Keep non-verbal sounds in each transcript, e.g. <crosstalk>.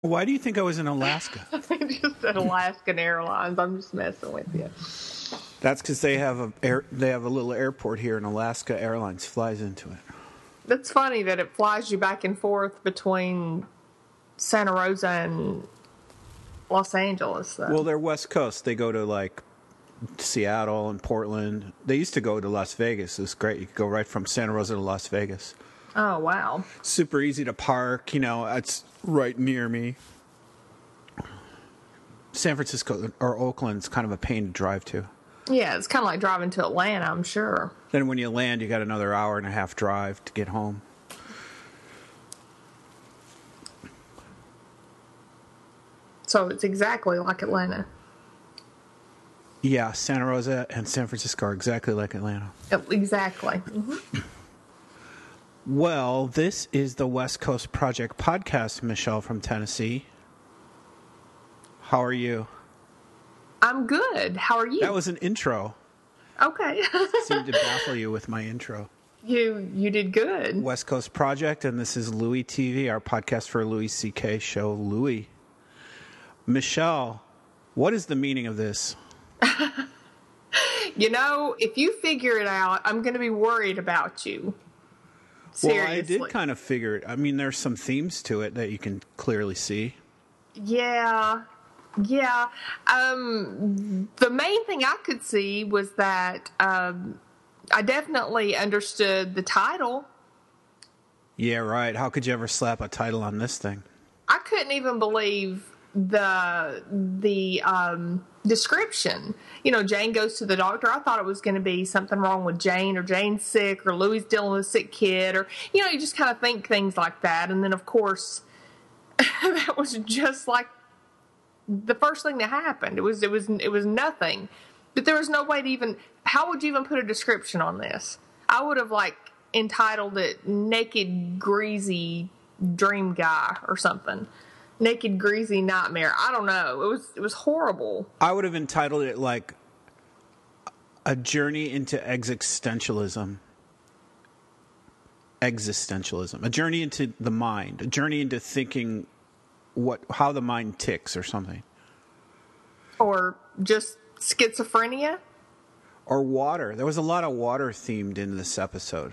Why do you think I was in Alaska? <laughs> I just said Alaskan Airlines. I'm just messing with you. That's because they have a air, they have a little airport here, and Alaska Airlines flies into it. That's funny that it flies you back and forth between Santa Rosa and Los Angeles. Though. Well, they're West Coast. They go to like Seattle and Portland. They used to go to Las Vegas. It's great. You could go right from Santa Rosa to Las Vegas. Oh wow. Super easy to park. You know, it's right near me. San Francisco or Oakland's kind of a pain to drive to. Yeah, it's kind of like driving to Atlanta. I'm sure. Then when you land, you got another hour and a half drive to get home. So it's exactly like Atlanta. Yeah, Santa Rosa and San Francisco are exactly like Atlanta. Yep, Exactly. hmm Well, this is the West Coast Project podcast, Michelle from Tennessee. How are you? I'm good. How are you? That was an intro. okay. Seemed to <laughs> baffle you with my intro. you you did good. West Coast Project, and this is Louis TV, our podcast for Louis C.K. show, Louis. Michelle, what is the meaning of this? <laughs> You know, if you figure it out, I'm going to be worried about you. Well, I did kind of figure it. I mean, there's some themes to it that you can clearly see. Yeah. Yeah. Um, the main thing I could see was that um, I definitely understood the title. Yeah, right. How could you ever slap a title on this thing? I couldn't even believe the the um, description. You know, Jane goes to the doctor. I thought it was going to be something wrong with Jane, or Jane's sick, or Louis dealing with a sick kid, or you know, you just kind of think things like that. And then, of course, <laughs> that was just like the first thing that happened. It was it was it was nothing. But there was no way to even. How would you even put a description on this? I would have like entitled it "Naked Greasy Dream Guy" or something. Naked Greasy Nightmare. I don't know. It was it was horrible. I would have entitled it like a journey into existentialism. Existentialism, a journey into the mind, a journey into thinking what how the mind ticks or something. Or just schizophrenia. Or water. There was a lot of water themed in this episode.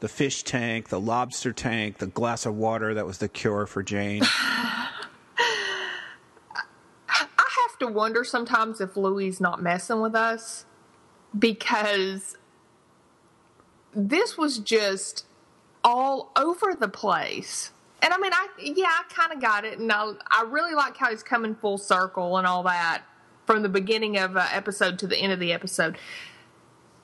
The fish tank, the lobster tank, the glass of water that was the cure for Jane. <sighs> <sighs> I to wonder sometimes if Louis not messing with us because this was just all over the place. And I mean, I yeah, I kind of got it, and I I really like how he's coming full circle and all that from the beginning of uh, episode to the end of the episode.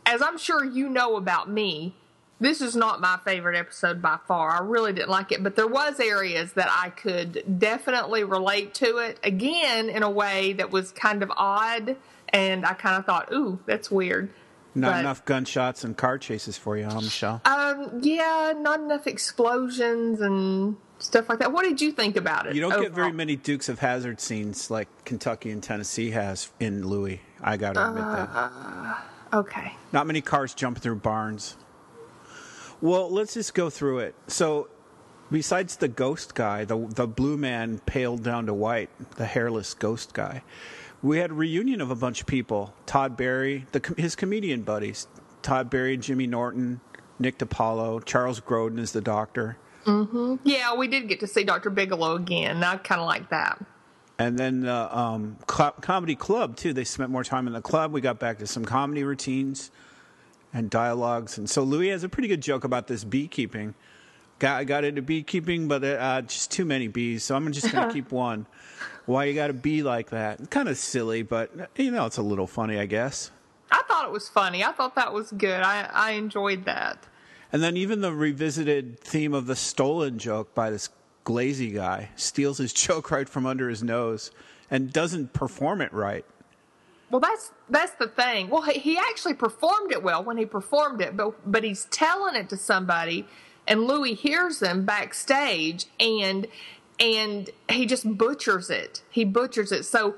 As I'm sure you know about me, this is not my favorite episode by far. I really didn't like it, but there was areas that I could definitely relate to it again in a way that was kind of odd, and I kind of thought, "Ooh, that's weird." Not But- enough gunshots and car chases for you, huh, Michelle? Um, yeah, not enough explosions and stuff like that. What did you think about it? You don't get very many Dukes of Hazzard scenes like Kentucky and Tennessee has in Louis. I got to admit that. Okay. Not many cars jumping through barns. Well, let's just go through it. So, besides the ghost guy, the the blue man paled down to white, the hairless ghost guy, we had a reunion of a bunch of people. Todd Barry, the his comedian buddies, Todd Barry, Jimmy Norton, Nick DiPaolo, Charles Grodin is the doctor. Mm-hmm. Yeah, we did get to see Dr. Bigelow again. I kind of like that. And then the um, cl- comedy club too. They spent more time in the club. We got back to some comedy routines and dialogues. And so Louis has a pretty good joke about this beekeeping. Got I got into beekeeping, but uh, just too many bees, so I'm just going <laughs> to keep one. Why you got to be like that? Kind of silly, but you know it's a little funny, I guess. I thought it was funny. I thought that was good. I, I enjoyed that. And then even the revisited theme of the stolen joke by this glazy guy steals his <laughs> joke right from under his nose and doesn't perform it right. Well, that's that's the thing. Well, he, actually performed it well when he performed it, but but he's telling it to somebody, and Louis hears him backstage, and and he just butchers it. He butchers it. So,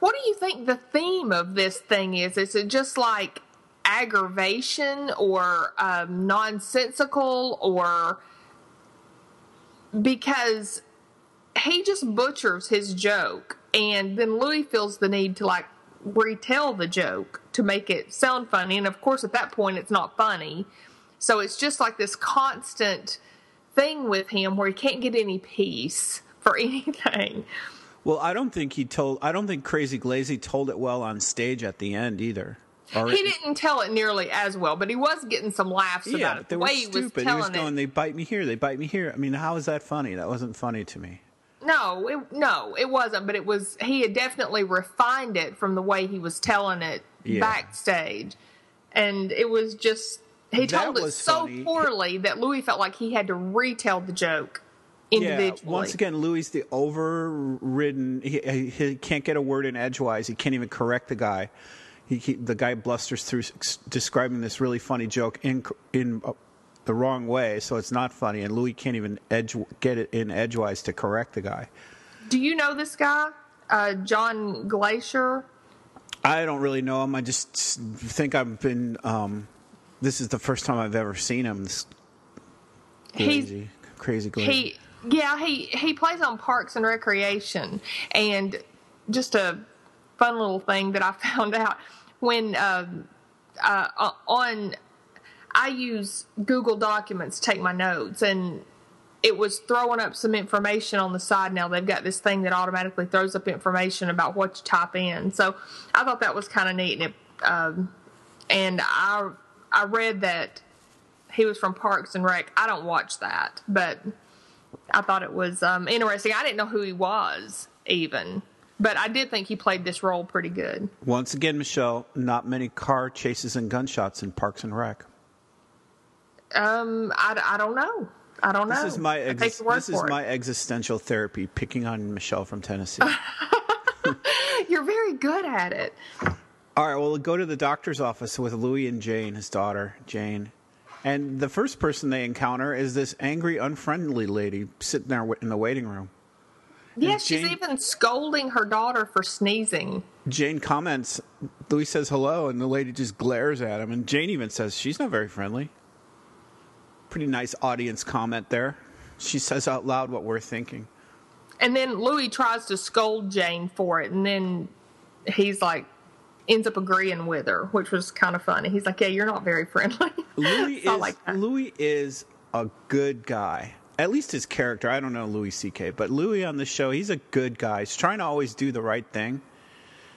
what do you think the theme of this thing is? Is it just like aggravation or um, nonsensical or because he just butchers his joke, and then Louis feels the need to like retell the joke to make it sound funny. And of course, at that point, it's not funny. So it's just like this constant thing with him where he can't get any peace for <laughs> anything. Well, I don't think he told. I don't think Crazy Glazy told it well on stage at the end either. Or he didn't tell it nearly as well, but he was getting some laughs yeah, about it. They the were way stupid. he was telling he was going, it. "They bite me here. They bite me here." I mean, how is that funny? That wasn't funny to me. No, it, no, it wasn't. But it was. He had definitely refined it from the way he was telling it Yeah. backstage, and it was just he That told it so funny. poorly that Louis felt like he had to retell the joke individually. Yeah, once again, Louis the overridden. He, he, he can't get a word in edgewise. He can't even correct the guy. He, he the guy blusters through s- describing this really funny joke in in the wrong way, so it's not funny. And Louis can't even edge get it in edgewise to correct the guy. Do you know this guy, uh, Jon Glaser? I don't really know him. I just think I've been. Um, this is the first time I've ever seen him. This crazy, crazy, crazy. he yeah he he plays on parks and recreation and just a fun little thing that i <laughs> found out when um uh, on i use google documents to take my notes and it was throwing up some information on the side now they've got this thing that automatically throws up information about what you type in so i thought that was kind of neat and it um, and i i read that he was from Parks and Rec. I don't watch that, but I thought it was um, interesting. I didn't know who he was even, but I did think he played this role pretty good. Once again, Michelle, not many car chases and gunshots in Parks and Rec. Um, I, I don't know. I don't know. This is my ex- this is for it. my existential therapy. Picking on Michelle from Tennessee. <laughs> You're very good at it. All right, well, we'll go to the doctor's office with Louis and Jane, his daughter, Jane. And the first person they encounter is this angry, unfriendly lady sitting there in the waiting room. Yeah, she's Jane- even scolding her daughter for sneezing. Jane comments, Louis says hello, and the lady just glares at him. And Jane even says, she's not very friendly. Pretty nice audience comment there. She says out loud what we're thinking. And then Louis tries to scold Jane for it, and then he's like, ends up agreeing with her, which was kind of funny. He's like, "Yeah, you're not very friendly." <laughs> Louis is like. Louis is a good guy. At least his character. I don't know Louis C.K., but Louis on the show, he's a good guy. He's trying to always do the right thing.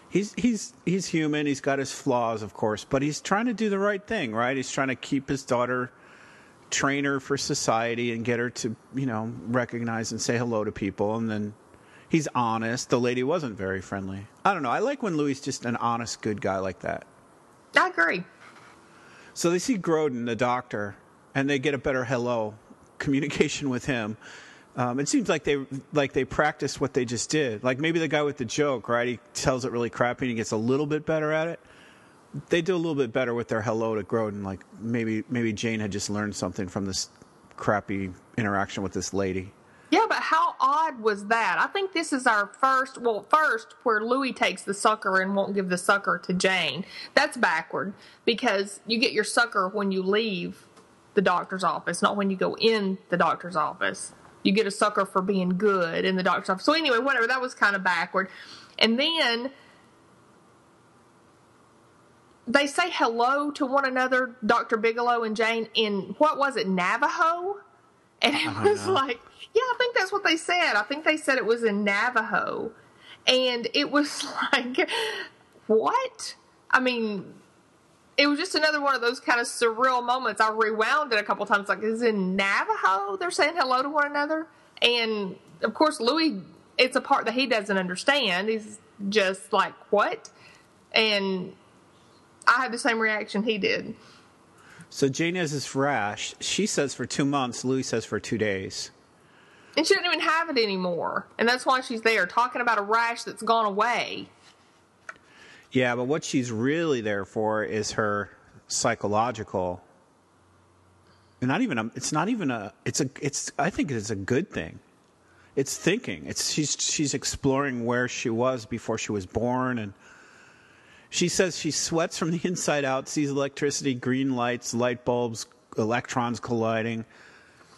He's he's he's human. He's got his flaws, of course, but he's trying to do the right thing, right? He's trying to keep his daughter, train her for society, and get her to you know recognize and say hello to people, and then. He's honest. The lady wasn't very friendly. I don't know. I like when Louis is just an honest, good guy like that. I agree. So they see Grodin, the doctor, and they get a better hello <laughs> communication with him. Um, it seems like they like they practiced what they just did. Like maybe the guy with the joke, right? He tells it really crappy and he gets a little bit better at it. They do a little bit better with their hello to Grodin. Like maybe maybe Jane had just learned something from this crappy interaction with this lady. Yeah, but how odd was that? I think this is our first, well, first where Louis takes the sucker and won't give the sucker to Jane. That's backward because you get your sucker when you leave the doctor's office, not when you go in the doctor's office. You get a sucker for being good in the doctor's office. So, anyway, whatever, that was kind of backward. And then they say hello to one another, Dr. Bigelow and Jane, in what was it, Navajo? And it oh, was know. like, yeah, I think that's what they said. I think they said it was in Navajo. And it was <laughs> like, what? I mean, it was just another one of those kind of surreal moments. I rewound it a couple times, like, is it in Navajo? They're saying hello to one another. And of course, Louis, it's a part that he doesn't understand. He's just like, what? And I had the same reaction he did. So Jane has this rash. She says for two months. Louis says for two days. And she doesn't even have it anymore. And that's why she's there talking about a rash that's gone away. Yeah, but what she's really there for is her psychological. Not even a. It's not even a. It's a. It's. I think it's a good thing. It's thinking. It's she's she's exploring where she was before she was born, and she says she sweats from the inside out, sees electricity, green lights, light bulbs, electrons colliding.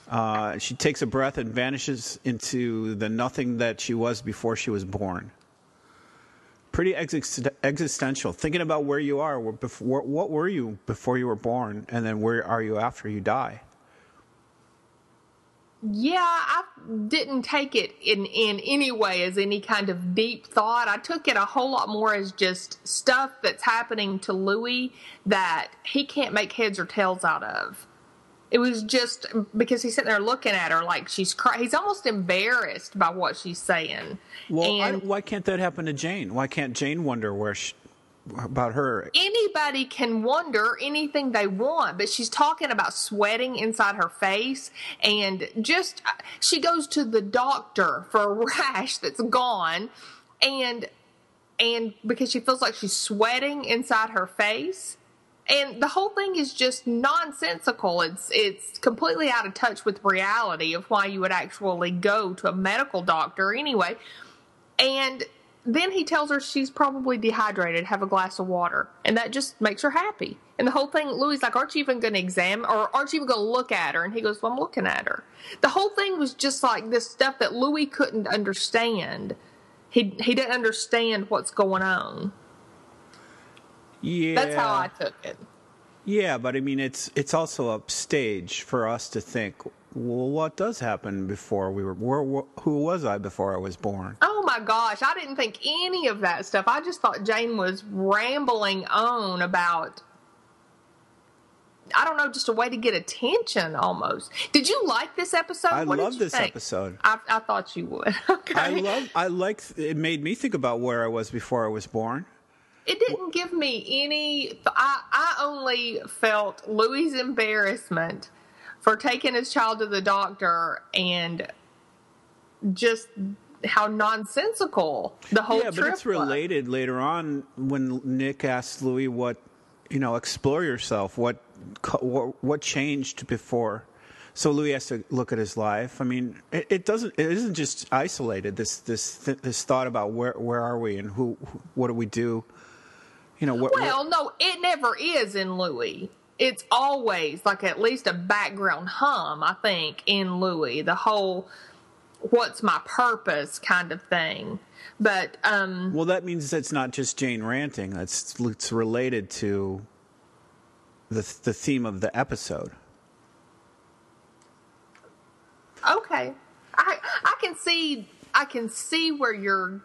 Uh, she takes a breath and vanishes into the nothing that she was before she was born. Pretty ex- existential. Thinking about where you are, before, what were you before you were born, and then where are you after you die? Yeah, I didn't take it in, in any way as any kind of deep thought. I took it a whole lot more as just stuff that's happening to Louis that he can't make heads or tails out of. It was just because he's sitting there looking at her like she's crying. He's almost embarrassed by what she's saying. Well, I, why can't that happen to Jane? Why can't Jane wonder where she, about her? Anybody can wonder anything they want, but she's talking about sweating inside her face and just uh, she goes to the doctor for a <laughs> rash that's gone and and because she feels like she's sweating inside her face and the whole thing is just nonsensical. It's it's completely out of touch with reality of why you would actually go to a medical doctor anyway. And then he tells her she's probably dehydrated, have a glass of water, and that just makes her happy. And the whole thing, Louis like, "Aren't you even going to examine, or aren't you even going to look at her?" And he goes, "Well, I'm looking at her." The whole thing was just like this stuff that Louis couldn't understand. He he didn't understand what's going on. Yeah. That's how I took it. Yeah, but I mean, it's it's also upstage for us to think. Well, what does happen before we were? Where, who was I before I was born? Oh my gosh, I didn't think any of that stuff. I just thought Jane was rambling on about. I don't know, just a way to get attention almost. Did you like this episode? I what love this think? episode. I, I, thought you would. <laughs> okay. I love. I like. It made me think about where I was before I was born it didn't give me any. I, I only felt Louis' embarrassment for taking his child to the doctor and just how nonsensical the whole yeah, but it's related was. later on when Nick asks Louis what you know explore yourself what what, what changed before so Louis has to look at his life. I mean, it, it, doesn't. It isn't just isolated. This this this thought about where where are we and who, who what do we do you know what? Well, no, it never is in Louis. It's always like at least a background hum, I think, in Louis. The whole what's my purpose kind of thing. But um Well that means it's not just Jane ranting. That's it's related to the the theme of the episode. Okay. I I can see I can see where you're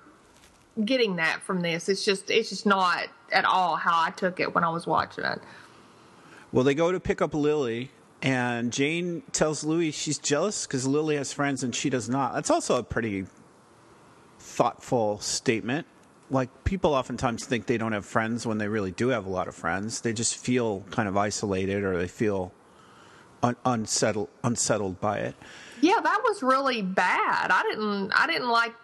getting that from this. It's just it's just not at all how I took it when I was watching it. Well, they go to pick up Lily, and Jane tells Louis she's jealous because Lily has friends and she does not. That's also a pretty thoughtful statement. Like people oftentimes think they don't have friends when they really do have a lot of friends. They just feel kind of isolated or they feel un- unsettled unsettled by it. Yeah, that was really bad. I didn't I didn't like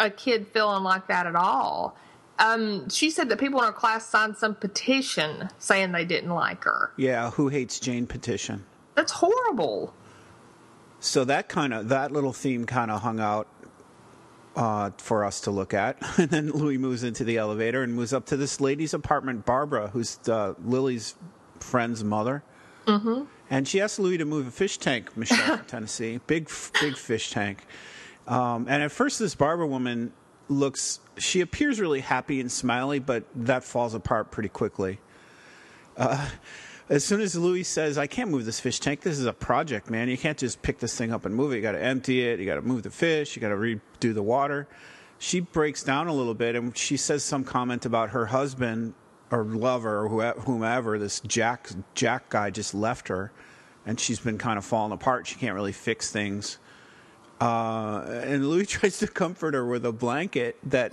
a kid feeling like that at all. Um, she said that people in her class signed some petition saying they didn't like her. Yeah, who hates Jane petition? That's horrible. So that kind of that little theme kind of hung out uh, for us to look at, <laughs> and then Louis moves into the elevator and moves up to this lady's apartment, Barbara, who's uh, Lily's friend's mother. Mm-hmm. And she asked Louis to move a fish tank, Michelle, <laughs> Tennessee, big, big fish tank. Um, and at first, this Barbara woman looks, she appears really happy and smiley, but that falls apart pretty quickly. Uh, as soon as Louis says, I can't move this fish tank, this is a project, man. You can't just pick this thing up and move it. You got to empty it, you got to move the fish, you got to redo the water. She breaks down a little bit and she says some comment about her husband or lover or whomever, this Jack, Jack guy just left her and she's been kind of falling apart. She can't really fix things. Uh, and Louis <laughs> tries to comfort her with a blanket that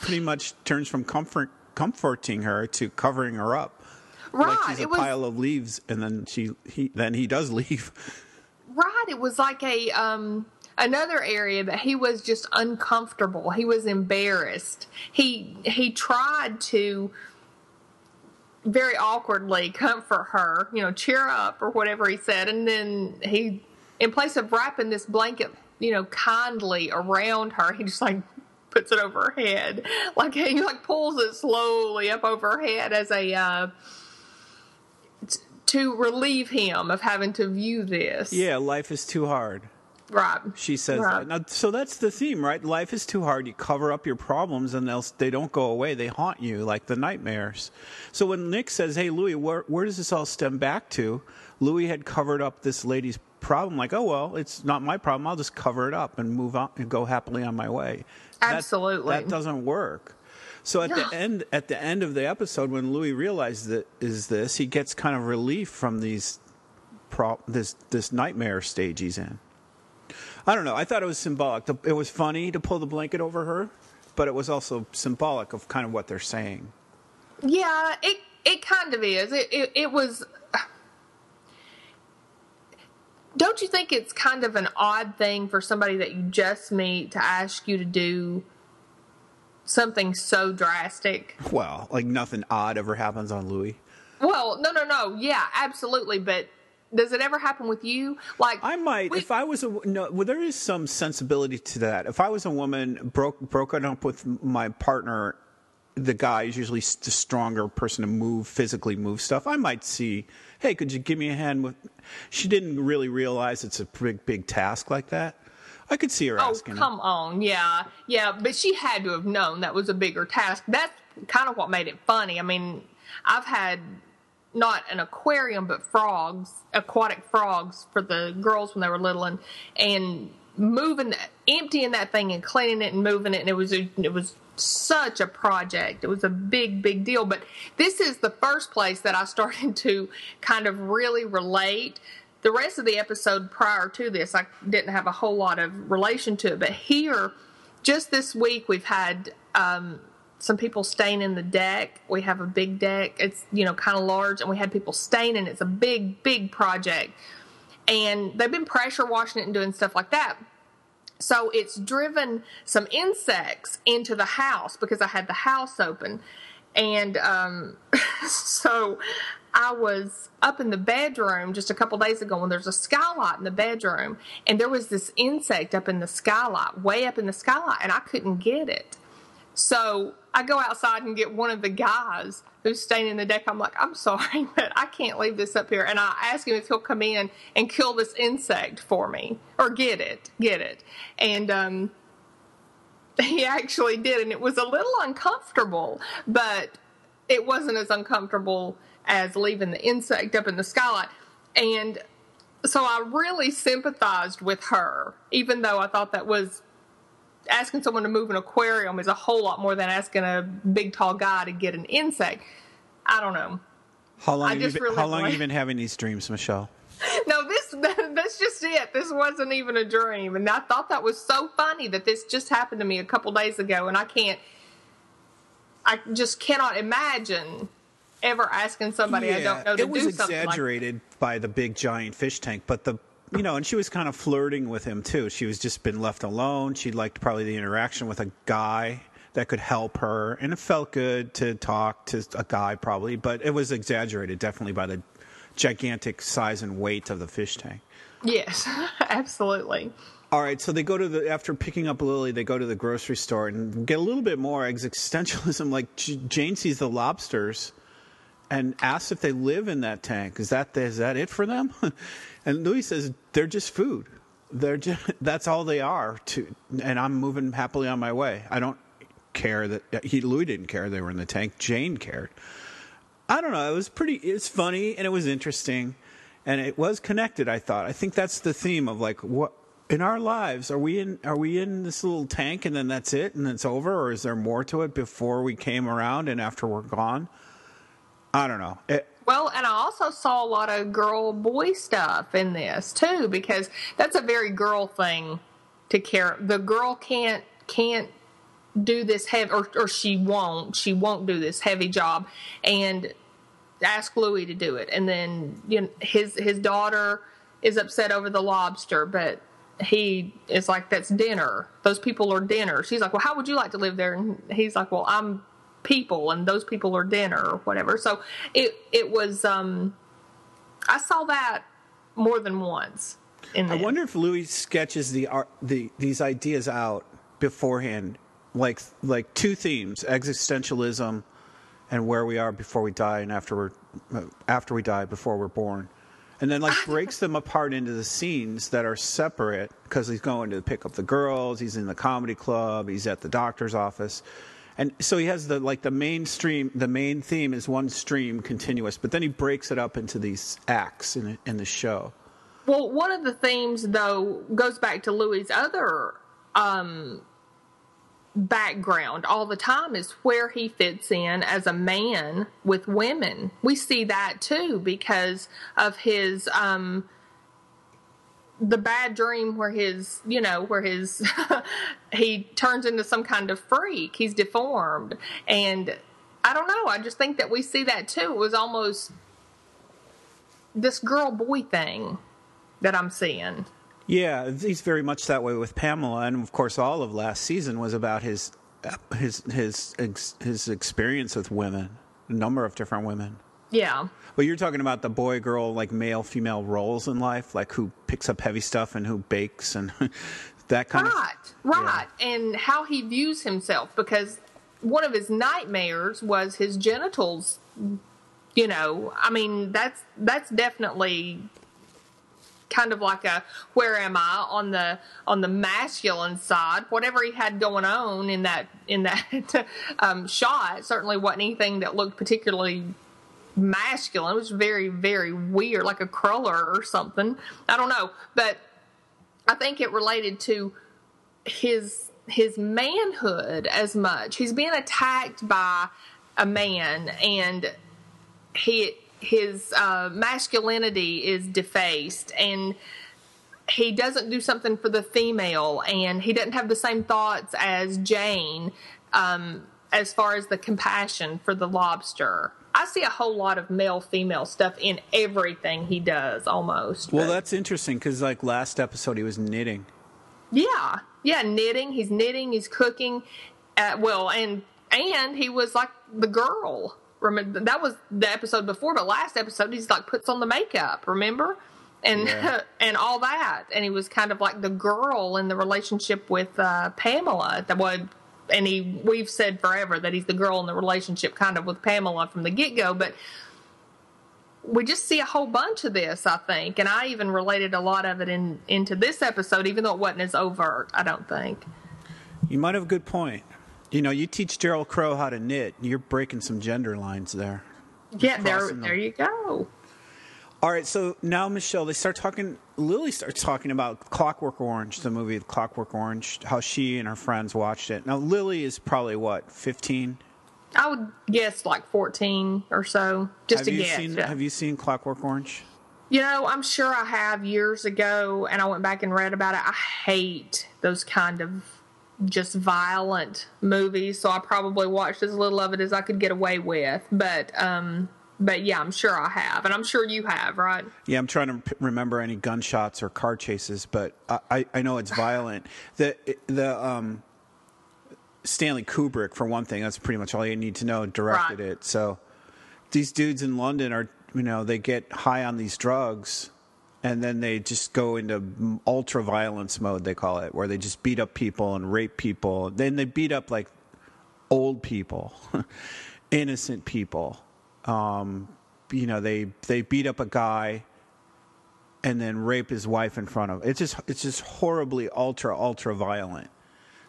pretty much turns from comfort comforting her to covering her up. Right, like she's a was, pile of leaves, and then she he then he does <laughs> leave. Right, it was like a um another area that he was just uncomfortable. He was embarrassed. He he tried to very awkwardly comfort her, you know, cheer up or whatever he said, and then he in place of wrapping this blanket you know, kindly around her. He just like puts it over her head, like he like pulls it slowly up over her head as a uh, t- to relieve him of having to view this. Yeah, life is too hard. Right. She says Right. that. Now, so that's the theme, right? Life is too hard. You cover up your problems, and they'll they don't go away. They haunt you like the nightmares. So when Nick says, "Hey, Louis, where where does this all stem back to?" Louis had covered up this lady's problem, like, "Oh well, it's not my problem. I'll just cover it up and move on and go happily on my way." Absolutely. that doesn't work. So at the end at the end of the episode, when Louis realizes that is this, he gets kind of relief from these pro- this this nightmare stage he's in. I don't know. I thought it was symbolic. It was funny to pull the blanket over her, but it was also symbolic of kind of what they're saying. Yeah, it it kind of is. It it, it was. Don't you think it's kind of an odd thing for somebody that you just meet to ask you to do something so drastic? Well, like nothing odd ever happens on Louis. Well, no, no, no. Yeah, absolutely. But does it ever happen with you? Like I might, we- if I was a no. Well, there is some sensibility to that. If I was a woman broke broken up with my partner, the guy is usually the stronger person to move physically move stuff. I might see, hey, could you give me a hand with? She didn't really realize it's a big big task like that. I could see her Oh, asking. come on. Yeah. Yeah. But she had to have known that was a bigger task. That's kind of what made it funny. I mean, I've had not an aquarium, but frogs, aquatic frogs for the girls when they were little and, and moving, emptying that thing and cleaning it and moving it. And it was, a, it was such a project. It was a big, big deal. But this is the first place that I started <laughs> to kind of really relate the rest of the episode prior to this, I didn't have a whole lot of relation to it. But here, just this week, we've had um, some people staying in the deck. We have a big deck. It's you know kind of large, and we had people staying in. it. It's a big, big project, and they've been pressure washing it and doing stuff like that. So it's driven some insects into the house because I had the house open. And um, <laughs> so I was up in the bedroom just a couple days ago when there's a skylight in the bedroom, and there was this insect up in the skylight, way up in the skylight, and I couldn't get it. So I go outside and get one of the guys who's staying in the deck. I'm like, I'm sorry, <laughs> but I can't leave this up here. And I ask him if he'll come in and kill this insect for me or get it, get it. And um, <laughs> he actually did, and it was a little uncomfortable, but it wasn't as uncomfortable as leaving the insect up in the skylight. And so I really sympathized with her, even though I thought that was asking someone to move an aquarium is a whole lot more than asking a big tall guy to get an insect. I don't know. How long? I have you been, really how long have you been having these dreams, Michelle? <laughs> No, this <laughs> that's just it. This wasn't even a dream, and I thought that was so funny that this just happened to me a couple days ago, and I can't. I just cannot imagine ever asking somebody I don't know to it was do something like exaggerated by the big giant fish tank, but the you know, and she was kind of flirting with him too. She was just been left alone. She liked probably the interaction with a guy that could help her, and it felt good to talk to a guy probably, but it was exaggerated definitely by the gigantic size and weight of the fish tank. Yes, <laughs> absolutely. All right, so they go to the after picking up Lily, they go to the grocery store and get a little bit more existentialism. Like J- Jane sees the lobsters and asks if they live in that tank. Is that is that it for them? <laughs> and Louis says they're just food. They're just, <laughs> that's all they are. To and I'm moving happily on my way. I don't care that uh, he Louis didn't care they were in the tank. Jane cared. I don't know. It was pretty. It's funny and it was interesting, and it was connected. I thought. I think that's the theme of like what in our lives are we in? Are we in this little tank and then that's it and it's over, or is there more to it before we came around and after we're gone? I don't know. It, Well, and I also saw a lot of girl boy stuff in this too, because that's a very girl thing to care. The girl can't can't do this heavy, or, or she won't. She won't do this heavy job, and ask Louis to do it. And then you know, his his daughter is upset over the lobster, but he is like, "That's dinner. Those people are dinner." She's like, "Well, how would you like to live there?" And he's like, "Well, I'm." People and those people are dinner or whatever. So it it was um i saw that more than once in I wonder if Louis sketches the art, the these ideas out beforehand, like like two themes: existentialism and where we are before we die and after we're uh, after we die before we're born. And then like breaks them apart into the scenes that are separate because he's going to pick up the girls he's in the comedy club he's at the doctor's office and so he has the like the mainstream the main theme is one stream continuous but then he breaks it up into these acts in, in the show well one of the themes though goes back to louis other um background all the time is where he fits in as a man with women. We see that too because of his um the bad dream where his you know where his <laughs> he turns into some kind of freak. He's deformed. And i don't know. I just think that we see that too. It was almost this girl boy thing that i'm seeing. Yeah, he's very much that way with Pamela, and of course, all of last season was about his his his his experience with women, a number of different women. Yeah. Well, you're talking about the boy girl, like male female roles in life, like who picks up heavy stuff and who bakes and <laughs> that kind right, of. Right, right. Yeah. And how he views himself because one of his nightmares was his genitals. You know, I mean, that's that's definitely kind of like a where am I on the on the masculine side. Whatever he had going on in that in that <laughs> um, shot certainly wasn't anything that looked particularly masculine. It was very very weird, like a cruller or something. I don't know, but I think it related to his his manhood as much. He's being attacked by a man and he his uh, masculinity is defaced and he doesn't do something for the female and he doesn't have the same thoughts as Jane um, as far as the compassion for the lobster. I see a whole lot of male female stuff in everything he does almost. Well, but. that's interesting because, like, last episode he was knitting. Yeah. Yeah, knitting. He's knitting, he's cooking. Uh, well, and and he was like the girl remember that was the episode before, but last episode he's like puts on the makeup, remember? And yeah. <laughs> and all that. And he was kind of like the girl in the relationship with uh, Pamela. That would and he we've said forever that he's the girl in the relationship kind of with Pamela from the get go, but we just see a whole bunch of this, I think, and I even related a lot of it in into this episode, even though it wasn't as overt. I don't think. You might have a good point. You know, you teach Gerald Crow how to knit. You're breaking some gender lines there. Yeah, there, there you go. All right, so now Michelle, they start talking. Lily starts talking about Clockwork Orange, the movie Clockwork Orange, how she and her friends watched it. Now Lily is probably what fifteen. I would guess like fourteen or so, just have to you guess. Seen, yeah. Have you seen Clockwork Orange? You know, I'm sure I have years ago, and I went back and read about it. I hate those kind of just violent movies, so I probably watched as little of it as I could get away with. But um, but yeah, I'm sure I have, and I'm sure you have, right? Yeah, I'm trying to p- remember any gunshots or car chases, but I, I know it's violent. the the um, Stanley Kubrick, for one thing, that's pretty much all you need to know. Directed right. it, so these dudes in London are you know they get high on these drugs and then they just go into ultra violence mode they call it where they just beat up people and rape people then they beat up like old people <laughs> innocent people um, you know they they beat up a guy and then rape his wife in front of it's just it's just horribly ultra ultra violent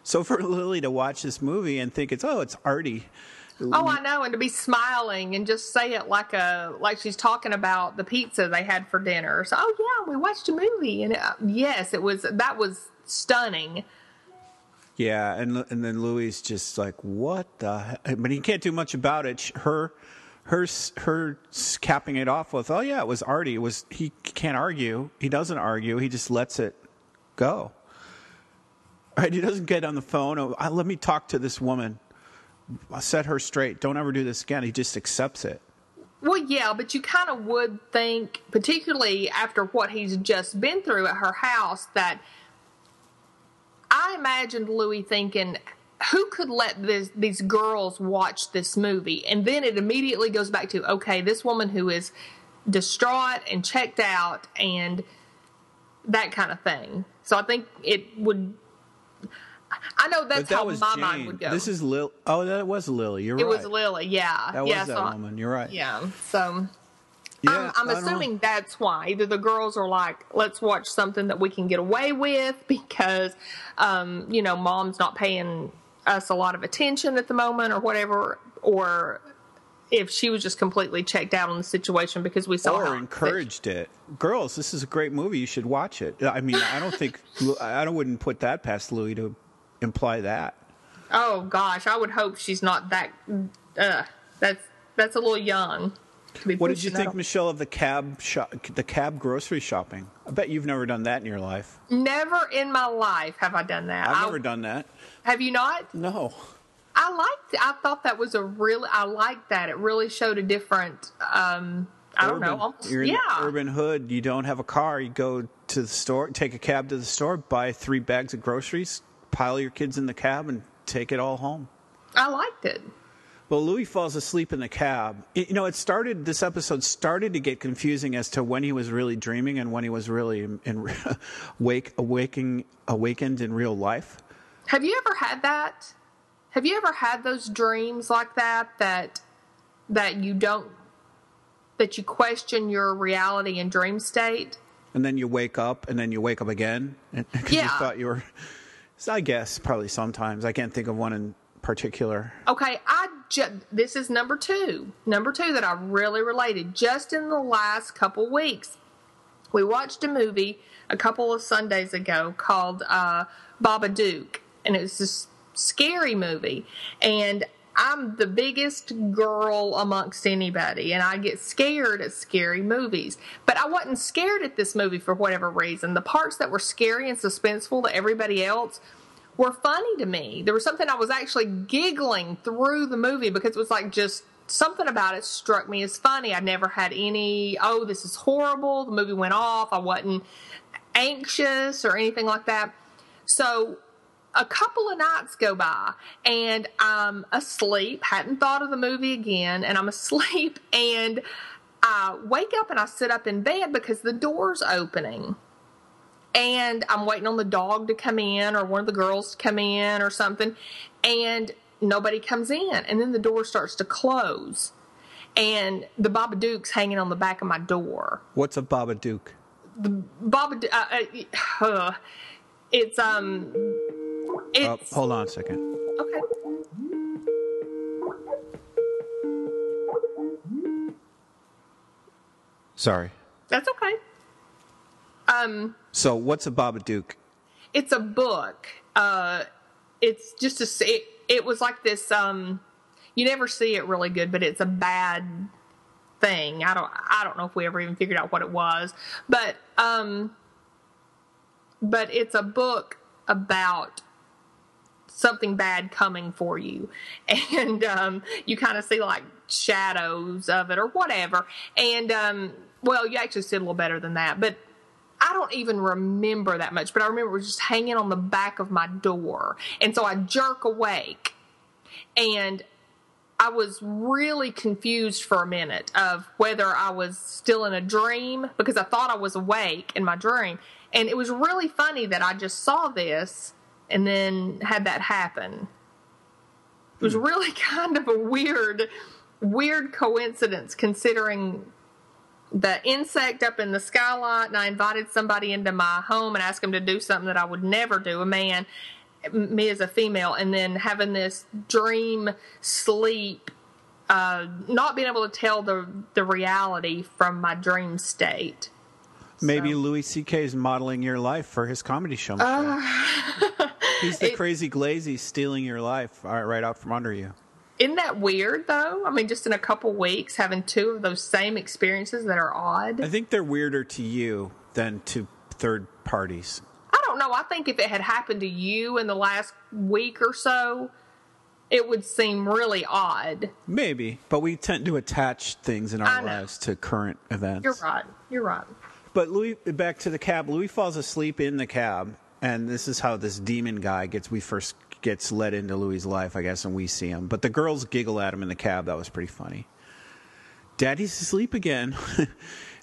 so for <laughs> lily to watch this movie and think it's oh it's arty Oh, I know, and to be smiling and just say it like a like she's talking about the pizza they had for dinner. So, oh yeah, we watched a movie, and it, uh, yes, it was that was stunning. Yeah, and and then Louis just like what the, heck? but he can't do much about it. Her, her, her capping it off with, oh yeah, it was arty. It was he can't argue. He doesn't argue. He just lets it go. Right? He doesn't get on the phone. Oh, let me talk to this woman set her straight. Don't ever do this again. He just accepts it. Well, yeah, but you kind of would think, particularly after what he's just been through at her house, that I imagined Louis thinking, who could let this, these girls watch this movie? And then it immediately goes back to, okay, this woman who is distraught and checked out and that kind of thing. So I think it would I know that's that how my Jane. mind would go. This is Lil. Oh, that was Lily. You're it right. was Lily, yeah. That was yeah, that so I- woman. You're right. Yeah. So Yeah, I'm, I'm I don't know. assuming that's why. Either the girls are like, let's watch something that we can get away with <laughs> because, um, you know, mom's not paying us a lot of attention at the moment or whatever, or if she was just completely checked out on the situation because we saw or encouraged it. Girls, this is a great movie. You should watch it. I mean, I don't think I don't wouldn't put that past Louis to imply that. Oh gosh, I would hope she's not that. Uh, that's that's a little young. What did you think, Michelle, of the cab shop, the cab grocery shopping? I bet you've never done that in your life. Never in my life have I done that. I've I- never done that. Have you not? No. I liked. it. I thought that was a really. I liked that. It really showed a different. Um, I don't know. Almost, You're in yeah. the urban hood. You don't have a car. You go to the store, take a cab to the store, buy three bags of groceries, pile your kids in the cab, and take it all home. I liked it. Well, Louis falls asleep in the cab. It- you know, it started. This episode started to get confusing as to when he was really dreaming and when he was really in, in <laughs> wake, awaking, awakened in real life. Have you ever had that? Have you ever had those dreams like that that that you don't that you question your reality and dream state? And then you wake up, and then you wake up again <laughs> because you thought you were. So <laughs> I guess probably sometimes I can't think of one in particular. Okay, I ju- this is number two. Number two that I really related just in the last couple weeks. We watched a movie a couple of Sundays ago called uh, Babadook, and it was this scary movie. And I'm the biggest girl amongst anybody, and I get scared at scary movies. But I wasn't scared at this movie for whatever reason. The parts that were scary and suspenseful to everybody else were funny to me. There was something I was actually giggling through the movie because it was like just something about it struck me as funny. I never had any, oh, this is horrible. The movie went off. I wasn't anxious or anything like that. So a couple of nights go by and I'm asleep, hadn't thought of the movie again, and I'm asleep <laughs> and I wake up and I sit up in bed because the door's opening and I'm waiting on the dog to come in or one of the girls to come in or something, and nobody comes in. And then the door starts to close, and the Babadook's hanging on the back of my door. What's a Babadook? Babadook, uh, uh, it's um, Oh, hold on a second. okay. Sorry. That's okay. Um, So, what's a Babadook? it's a book. Uh, it's just a. It, it was like this. Um, you never see it really good, but it's a bad thing. I don't. I don't know if we ever even figured out what it was, but um, but it's a book about something bad coming for you <laughs> and um, you kind of see like shadows of it or whatever and um, well you actually see a little better than that but I don't even remember that much, but I remember it was just hanging on the back of my door. And so I jerk awake and I was really confused for a minute of whether I was still in a dream because I thought I was awake in my dream. And it was really funny that I just saw this and then had that happen. It was hmm. really <laughs> kind of a weird, weird coincidence considering the insect up in the skylight and I invited somebody into my home and asked them to do something that I would never do, a man, me as a female, and then having this dream sleep, uh, not being able to tell the, the reality from my dream state. Maybe So- Louis C.K. is modeling your life for his comedy show. <laughs> He's the It- crazy glazy stealing your life right, right out from under you. Isn't that weird though? I mean, just in a couple weeks, having two of those same experiences that are odd. I think they're weirder to you than to third parties. I don't know. I think if it had happened to you in the last week or so, it would seem really odd. Maybe, but we tend to attach things in our lives to current events. You're right. You're right. But Louis, back to the cab. Louis falls asleep in the cab, and this is how this demon guy gets. We first gets let into Louis's life, I guess, and we see him. But the girls giggle at him in the cab. That was pretty funny. Daddy's asleep again. <laughs>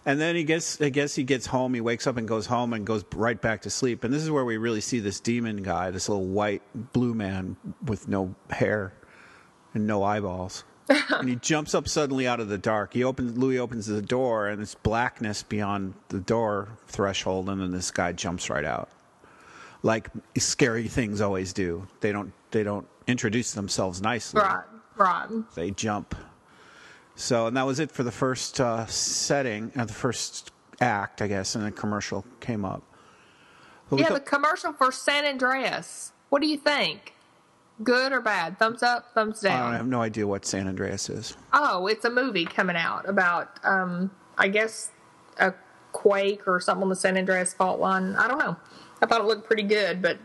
And then he gets, I guess he gets home. He wakes up and goes home and goes right back to sleep. And this is where we really see this demon guy, this little white blue man with no hair and no eyeballs. <laughs> and he jumps up suddenly out of the dark. He opens, Louis opens the door, and it's blackness beyond the door threshold, and then this guy jumps right out, like scary things always do. They don't, they don't introduce themselves nicely. Right, right. They jump. So, and that was it for the first uh, setting, uh, the first act, I guess, and the commercial came up. But Yeah, the commercial for San Andreas. What do you think? Good or bad? Thumbs up, thumbs down. I have no idea what San Andreas is. Oh, it's a movie coming out about, um, I guess, a quake or something on the San Andreas fault line. I don't know. I thought it looked pretty good, but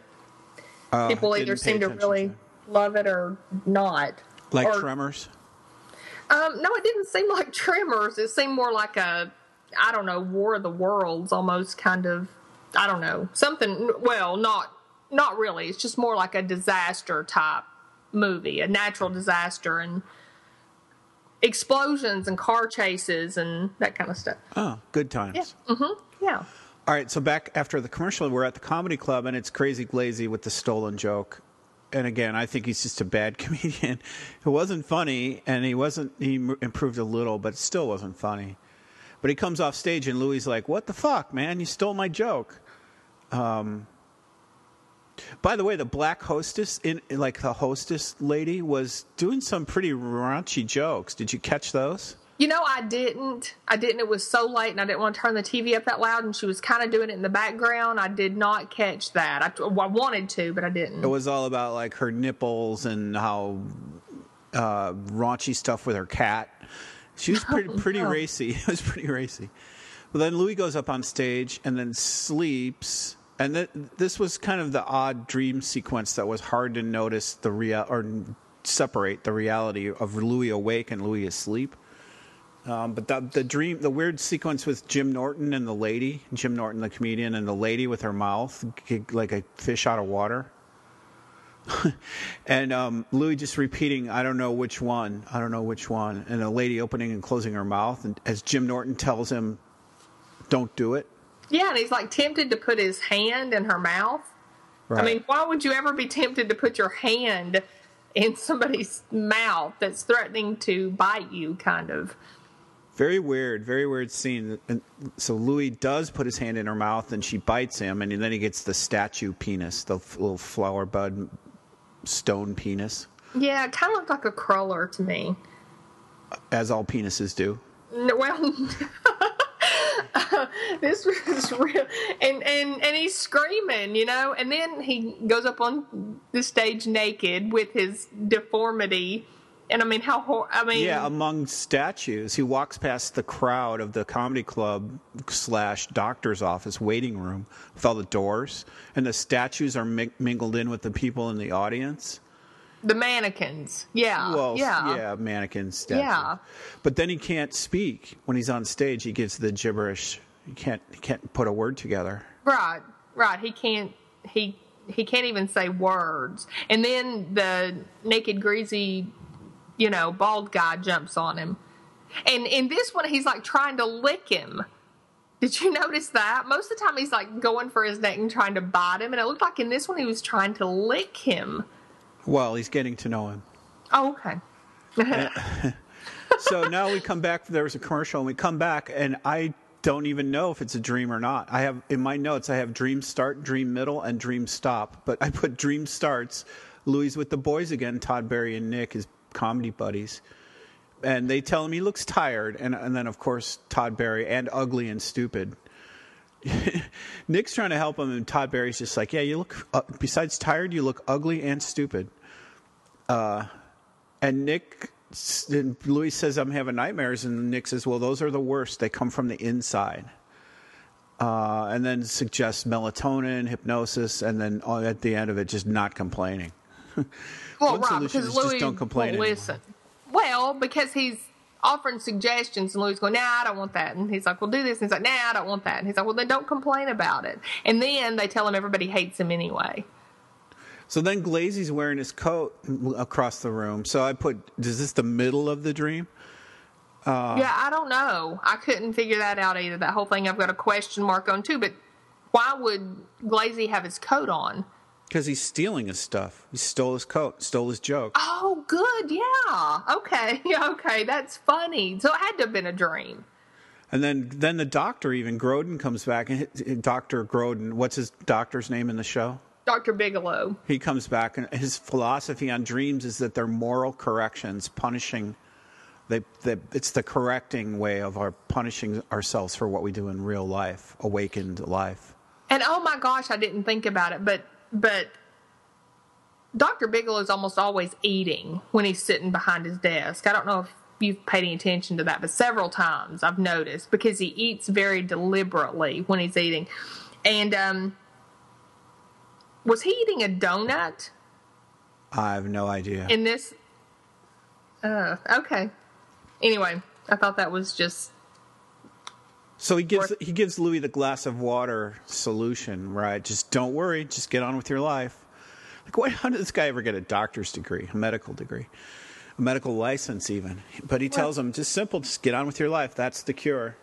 Uh, people either seem to really it. love it or not. like or- Tremors. Um, no, it didn't seem <laughs> like Tremors. It seemed more like a, I don't know, War of the Worlds, almost kind of. I don't know something. Well, not not really. It's just more like a disaster type movie, a natural disaster and explosions and car chases and that kind of stuff. Oh, good times. Yeah. All right, so back after the commercial, we're at the comedy club, and it's Crazy Glazy with the stolen joke. And again, I think he's just a bad <laughs> comedian. It wasn't funny, and he wasn't. He improved a little, but it still wasn't funny. But he comes off stage, and Louis like, "What the fuck, man? You stole my joke." Um. By the way, the black hostess, in like the hostess lady, was doing some pretty raunchy jokes. Did you catch those? You know, I didn't. I didn't. It was so late, and I didn't want to turn the TV up that loud. And she was kind of doing it in the background. I did not catch that. I, I wanted to, but I didn't. It was all about like her nipples and how uh, raunchy stuff with her cat. She was pretty <laughs> pretty no. racy. <laughs> It was pretty racy. Well, then Louis goes up on stage and then sleeps. And th- this was kind of the odd dream sequence that was hard to notice the real or separate the reality of Louis awake and Louis asleep. Um, but the, the dream, the weird sequence with Jim Norton and the lady, Jim Norton, the comedian, and the lady with her mouth like a fish out of water. <laughs> and um, Louis just repeating, I don't know which one, I don't know which one. And the lady opening and closing her mouth. And as Jim Norton tells him, don't do it. Yeah, and he's like tempted to put his hand in her mouth. Right. I mean, why would you ever be tempted to put your hand in somebody's mouth that's threatening to bite you, kind of? Very weird, very weird scene. And so Louis does put his hand in her mouth, and she bites him, and then he gets the statue penis, the f- little flower bud stone penis, Yeah, it kind of looked like a crawler to me. as all penises do. Well, <laughs> this was real, and and and he's screaming, you know, and then he goes up on the stage naked with his deformity, and I mean, how hor- I mean, Yeah, among statues, he walks past the crowd of the comedy club slash doctor's office waiting room with all the doors, and the statues are mi- mingled in with the people in the audience. the mannequins, yeah, Well, yeah, yeah, mannequin statue. Yeah. But then he can't speak when he's on stage. He gives the gibberish. He can't. He can't put a word together. right, right. He can't, he he can't even say words, and then the naked, greasy, you know, bald guy jumps on him, and in this one, he's like trying to lick him. Did you <laughs> notice that? Most of the time, he's like going for his neck and trying to bite him, and it looked like in this one, he was trying to lick him. Well, he's getting to know him. Oh, okay. <laughs> so now we come back. There was a commercial, and we come back, and I don't even know if it's a dream or not. I have in my notes, I have dream start, dream middle, and dream stop. But I put dream starts. Louis with the boys again. Todd Barry and Nick, his comedy buddies, and they tell him he looks tired, and and then of course Todd Barry and ugly and stupid. <laughs> Nick's trying to help him, and Todd Barry's just like, "Yeah, you look. Uh, besides tired, you look ugly and stupid." Uh, and Nick, and Louis says, "I'm having nightmares," and Nick says, "Well, those are the worst. They come from the inside." Uh, and then suggests melatonin, hypnosis, and then uh, at the end of it, just not complaining. <laughs> Well, right, because Louis don't complain listen. Well, because he's offering suggestions, and Louis going, "Nah, I don't want that." And he's like, "Well, do this." And he's like, "Nah, I don't want that." And he's like, "Well, then don't complain about it." And then they tell him everybody hates him anyway. So then Glazy's wearing his coat across the room. So I put, is this the middle of the dream? Uh, yeah, I don't know. I couldn't figure that out either. That whole thing I've got a question mark on too. But why would Glazy have his coat on? Because he's stealing his stuff. He stole his coat, stole his joke. Oh, good. Yeah. Okay. <laughs> Okay. That's funny. So it had to have been a dream. And then, then the doctor, even Grodin, comes back. And Dr. Grodin, what's his doctor's name in the show? Dr. Bigelow. He comes back, and his philosophy on dreams is that they're moral corrections, punishing. They, they, it's the correcting way of our punishing ourselves for what we do in real life, awakened life. And oh my gosh, I didn't think about it, but but Dr. Bigelow is almost always eating when he's sitting behind his desk. I don't know if you've paid any attention to that, but several times I've noticed because he eats very deliberately when he's eating. And um, was he eating a donut I have no idea. in this? Uh, okay. Anyway, I thought that was just So he gives he gives Louis the glass of water solution, right? Just don't worry, just get on with your life. Like, what, how did this guy ever get a doctor's degree, a medical degree, a medical license, even? But he tells him, just simple, just get on with your life. That's the cure.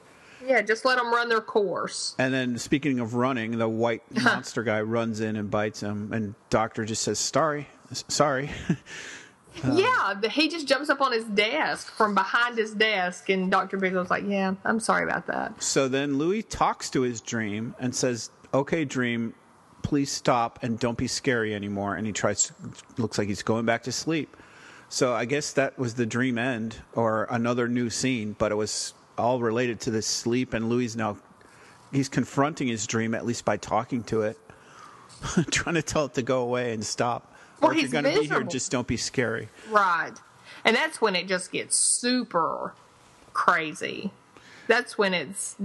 yeah, just let them run their course. And then, speaking of running, the white <laughs> monster guy runs in and bites him, and doctor just says, "Sorry, s- <laughs> sorry." yeah, he just jumps up on his desk from behind his desk, and Dr. Bigelow's like, "Yeah, I'm sorry about that." So then Louis talks to his dream and says, "Okay, dream, please stop and don't be scary anymore." And he tries. Looks like he's going back to sleep. So I guess that was the dream end or another new scene, but it was all related to this sleep. And Louis now he's confronting his dream at least by talking to it, <laughs> trying to tell it to go away and stop. Well, or if you're he's going to be here, just don't be scary. Right. And that's when it just gets super crazy. That's when it's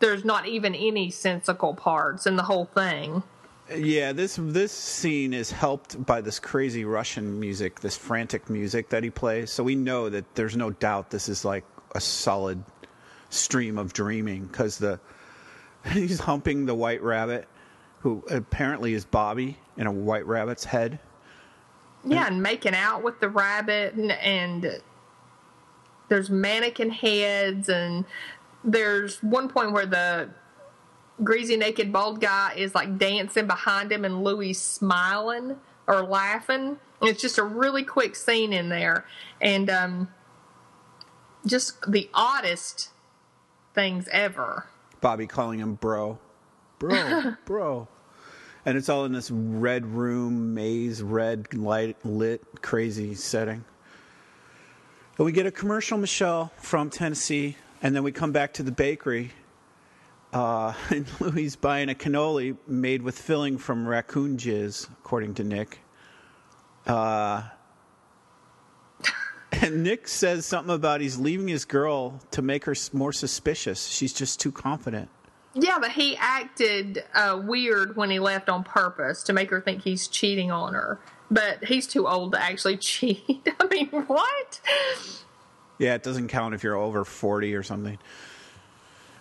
there's not even any sensical parts in the whole thing. Yeah, this this scene is helped by this crazy Russian music, this frantic music that he plays. So we know that there's no doubt this is like a solid stream of dreaming because the <laughs> he's humping the white rabbit, who apparently is Bobby in a white rabbit's head. Yeah, and making out with the rabbit and, and there's mannequin heads and there's one point where the greasy naked bald guy is like dancing behind him and Louis smiling or laughing. It's just a really quick scene in there. And um just the oddest things ever. Bobby calling him bro, bro, <laughs> bro. And it's all in this red room, maze, red light lit, crazy setting. And we get a commercial, Michelle, from Tennessee, and then we come back to the bakery. Uh, <laughs> and Louis buying a cannoli made with filling from raccoon jizz, according to Nick. Uh, <laughs> and Nick says something about he's leaving his girl to make her more suspicious. She's just too confident. Yeah, but he acted uh, weird when he left on purpose to make her think he's cheating on her. But he's too old to actually <laughs> cheat. I mean, what? Yeah, it doesn't count if you're over 40 or something.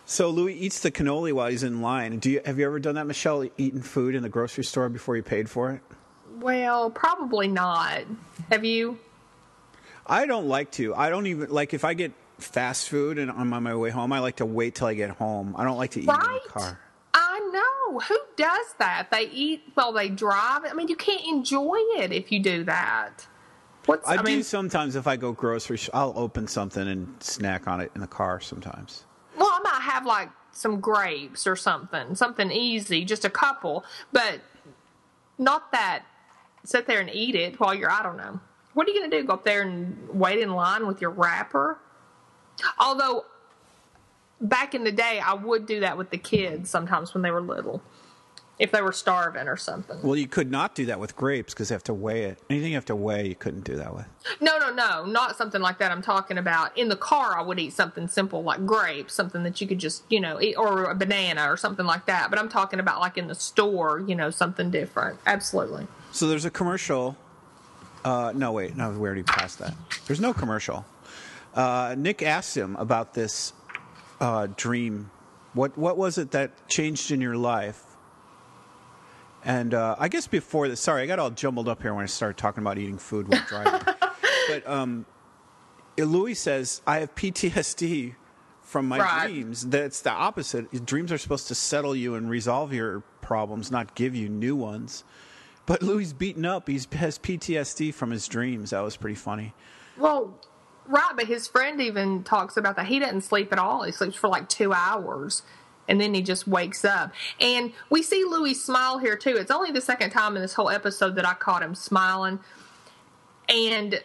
So Louis eats the cannoli while he's in line. Do you have you ever done that, Michelle? Eaten food in the grocery store before you paid for it? Well, probably not. Have you? I don't like to. I don't even like if I get fast food and I'm on my way home. I like to wait till I get home. I don't like to eat in the car. I know. Who does that? They eat while they drive. I mean, you can't enjoy it if you do that. What's I, I, do mean? sometimes if I go grocery. Sh- I'll open something and snack on it in the car sometimes. Well, I might have like some grapes or something, something easy, just a couple, but not that sit there and eat it while you're, I don't know. What are you going to do? Go up there and wait in line with your wrapper? Although, back in the day, I would do that with the kids sometimes when they were little, if they were starving or something. Well, you could not do that with grapes because they have to weigh it. Anything you have to weigh, you couldn't do that with. No, no, no, not something like that. I'm talking about in the car. I would eat something simple like grapes, something that you could just, you know, eat, or a banana or something like that. But I'm talking about like in the store, you know, something different. Absolutely. So there's a commercial. Uh, no, wait, no, we already passed that. There's no commercial. Uh, Nick asked him about this uh, dream. What what was it that changed in your life? And uh, I guess before this, sorry, I got all jumbled up here when I started talking about eating food while <laughs> driving. but um, Louis says, "I have PTSD from my Right. dreams." That's the opposite. Dreams are supposed to settle you and resolve your problems, not give you new ones. But Louis beaten up. He has PTSD from his dreams. That was pretty funny. Well, right, but his friend even talks about that. He doesn't sleep at all. He sleeps for like two hours. And then he just wakes up. And we see Louis smile here too. It's only the second time in this whole episode that I caught him smiling. And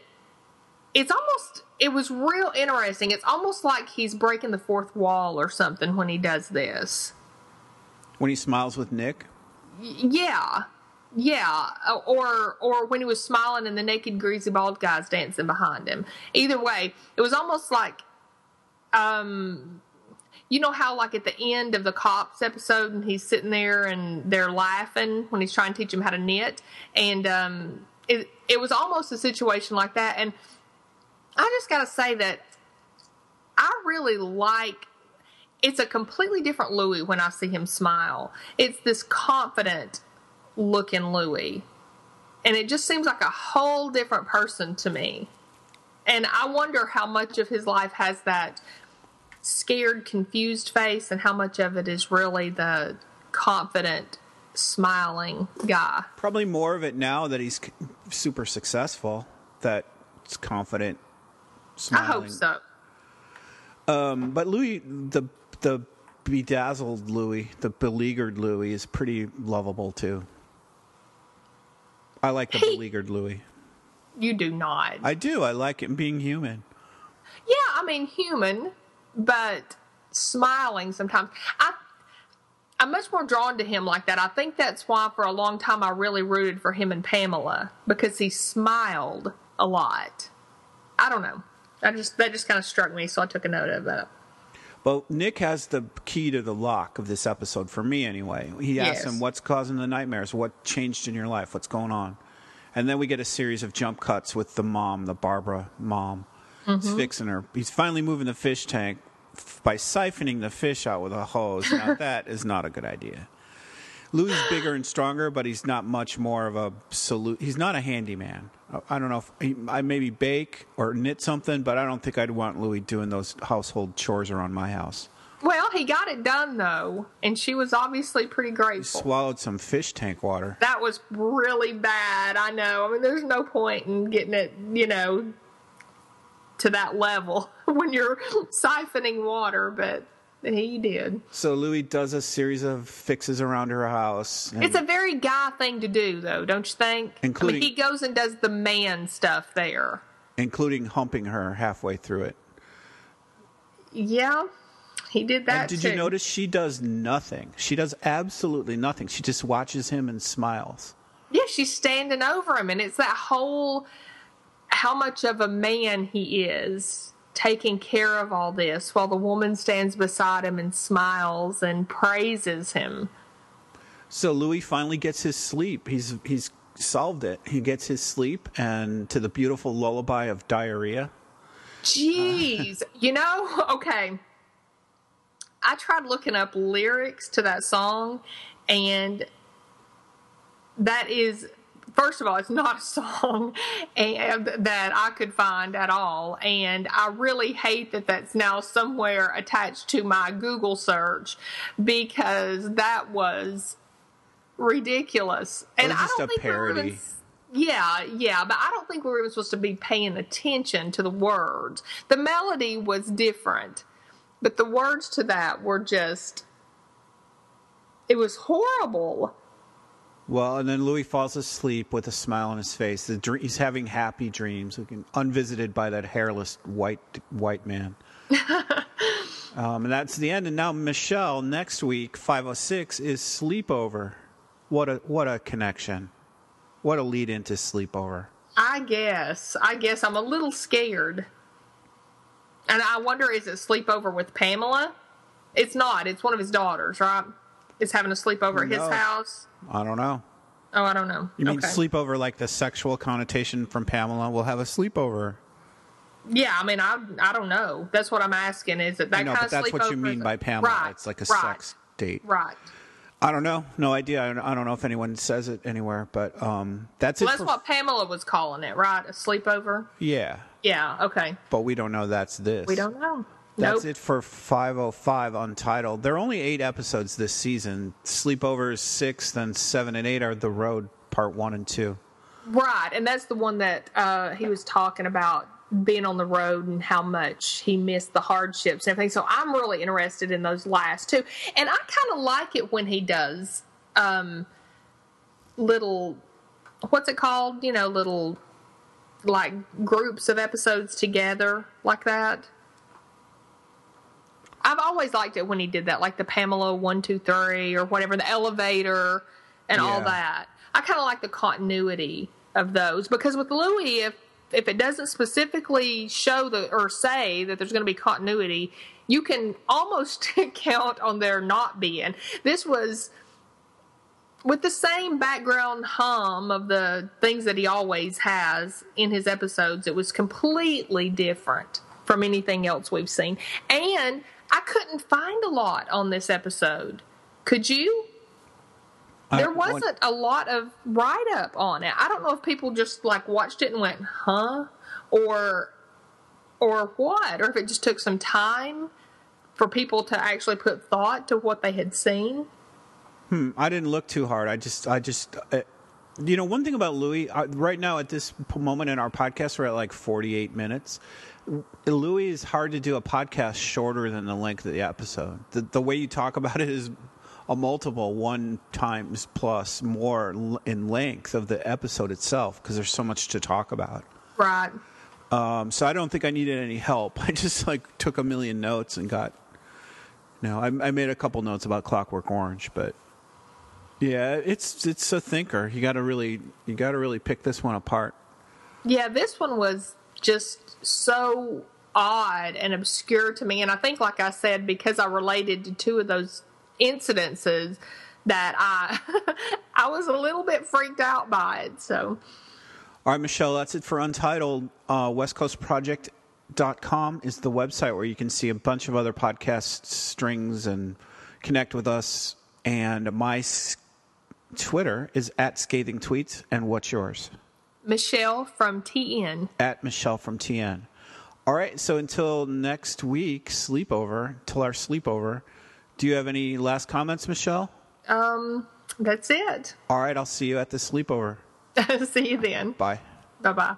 it's almost, it was real interesting. It's almost like he's breaking the fourth wall or something when he does this. When he smiles with Nick, Yeah. Yeah, Uh, or or when he was smiling and the naked greasy bald guys dancing behind him. Either way, it was almost like um you know how like at the end of the cops episode and he's sitting there and they're laughing when he's trying to teach him how to knit and um it it was almost a situation like that and I just got to say that I really like it's a completely different Louis when I see him smile. It's this confident looking Louis. And it just seems like a whole different person to me. And I wonder how much of his life has that scared, confused face and how much of it is really the confident, smiling guy. probably more of it now that he's super successful. That it's confident, smiling. I hope so. Um, but Louis, the the bedazzled Louis, the beleaguered Louis, is pretty lovable too. I like the He- beleaguered Louis. You do not. I do. I like him being human. Yeah, I mean human, but smiling sometimes. I I'm much more drawn to him like that. I think that's why for a long time I really rooted for him and Pamela because he smiled a lot. I don't know. I just that just kind of struck me, so I took a note of it. But Nick has the key to the lock of this episode for me anyway. He asks him, "What's causing the nightmares? What changed in your life? What's going on?" And then we get a series of jump cuts with the mom, the Barbara mom. He's mm-hmm. fixing her. He's finally moving the fish tank f- by siphoning the fish out with a hose. Now <laughs> that is not a good idea. Louis is bigger and stronger, but he's not much more of a salute. He's not a handyman. I- don't know if I maybe bake or knit something, but I don't think I'd want Louis doing those household chores around my house. Well, he got it done though, and she was obviously pretty grateful. Swallowed some fish tank water. that was really bad. I know. I mean, there's no point in getting it, you know, to that level <laughs> when you're siphoning water, but he did. So Louis does a series of fixes around her house. It's a very guy thing to do, though, don't you think? Including- I mean, he goes and does the man stuff there. including humping her halfway through it. Yeah, he did that. And did too. you notice she does nothing? She does absolutely nothing. She just watches him and smiles. Yeah, she's standing over him, and it's that whole how much of a man he is taking care of all this while the woman stands beside him and smiles and praises him. So Louis finally gets his sleep. He's he's solved it. He gets his sleep and to the beautiful lullaby of diarrhea. Jeez, <laughs> you know, okay. I tried looking up lyrics to that song, and that is, first of all, it's not a song <laughs> and that I could find at all, and I really hate that that's now somewhere attached to my Google search because that was ridiculous. And was I just don't a think we were even parody. yeah, yeah, but I don't think we were even supposed to be paying attention to the words. The melody was different, but the words to that were just. It was horrible. Well, and then Louis falls asleep with a smile on his face. The dr- he's having happy dreams, unvisited by that hairless white white man. <laughs> um, and that's the end. And now Michelle next week, five oh six, is sleepover. What a what a connection! What a lead into sleepover. I guess. I guess I'm a little scared. And I wonder is it sleepover with Pamela? It's not. It's one of his daughters, right? It's having a sleepover at his house. I don't know. Oh, I don't know. You mean okay. sleepover like the sexual connotation from Pamela? We'll have a sleepover. Yeah, I mean, I I don't know. That's what I'm asking. Is it that I know, kind but of that's what you mean by Pamela. Right, It's like a right, sex date. Right. I don't know. No idea. I don't- I don't know if anyone says it anywhere, but um, that's Well, it. that's for- what Pamela was calling it, right? A sleepover. Yeah, Yeah. Okay. but we don't know that's this. We don't know. That's nope. it for 505 Untitled. There are only eight episodes this season. Sleepover is six, then seven and eight are The Road, part one and two. Right, and that's the one that uh, he was talking about being on the road and how much he missed the hardships and everything. So I'm really interested in those last two, and I kind of like it when he does um, little, what's it called? You know, little like groups of episodes together like that. I've always liked it when he did that, like the Pamela one two three or whatever, the elevator and all that. I kind of like the continuity of those because with Louis, if if it doesn't specifically show the or say that there's going to be continuity, you can almost <laughs> count on there not being. This was with the same background hum of the things that he always has in his episodes. It was completely different from anything else we've seen, and I couldn't find a lot on this episode. Could you? There wasn't a lot of write up on it. I don't know if people just like watched it and went, "Huh," or or what, or if it just took some time for people to actually put thought to what they had seen. Hmm, I didn't look too hard. I just, I just, uh, you know, one thing about Louis, uh, right now at this moment in our podcast, we're at like 48 minutes. Louis is hard to do a podcast shorter than the length of the episode. The, the way you talk about it is a multiple one times plus more in length of the episode itself because there's so much to talk about. Right. Um, so I don't think I needed any help. <laughs> I just like took a million notes and got. No, I, I made a couple notes about Clockwork Orange, but yeah, it's it's a thinker. You got to really you got to really pick this one apart. Yeah, this one was just so odd and obscure to me. And I think, like I said, because I related to two of those incidences, that I <laughs> I was a little bit freaked out by it. So All right, Michelle, that's it for Untitled. Uh, WestCoastProject.com is the website where you can see a bunch of other podcast strings and connect with us. And my Twitter is at Scathing Tweets. And what's yours? Michelle from TN. at Michelle from TN. All right, so until next week, sleepover, till our sleepover, do you have any last comments, Michelle? Um, that's it. All right, I'll see you at the sleepover. <laughs> See you then. Bye. Bye bye.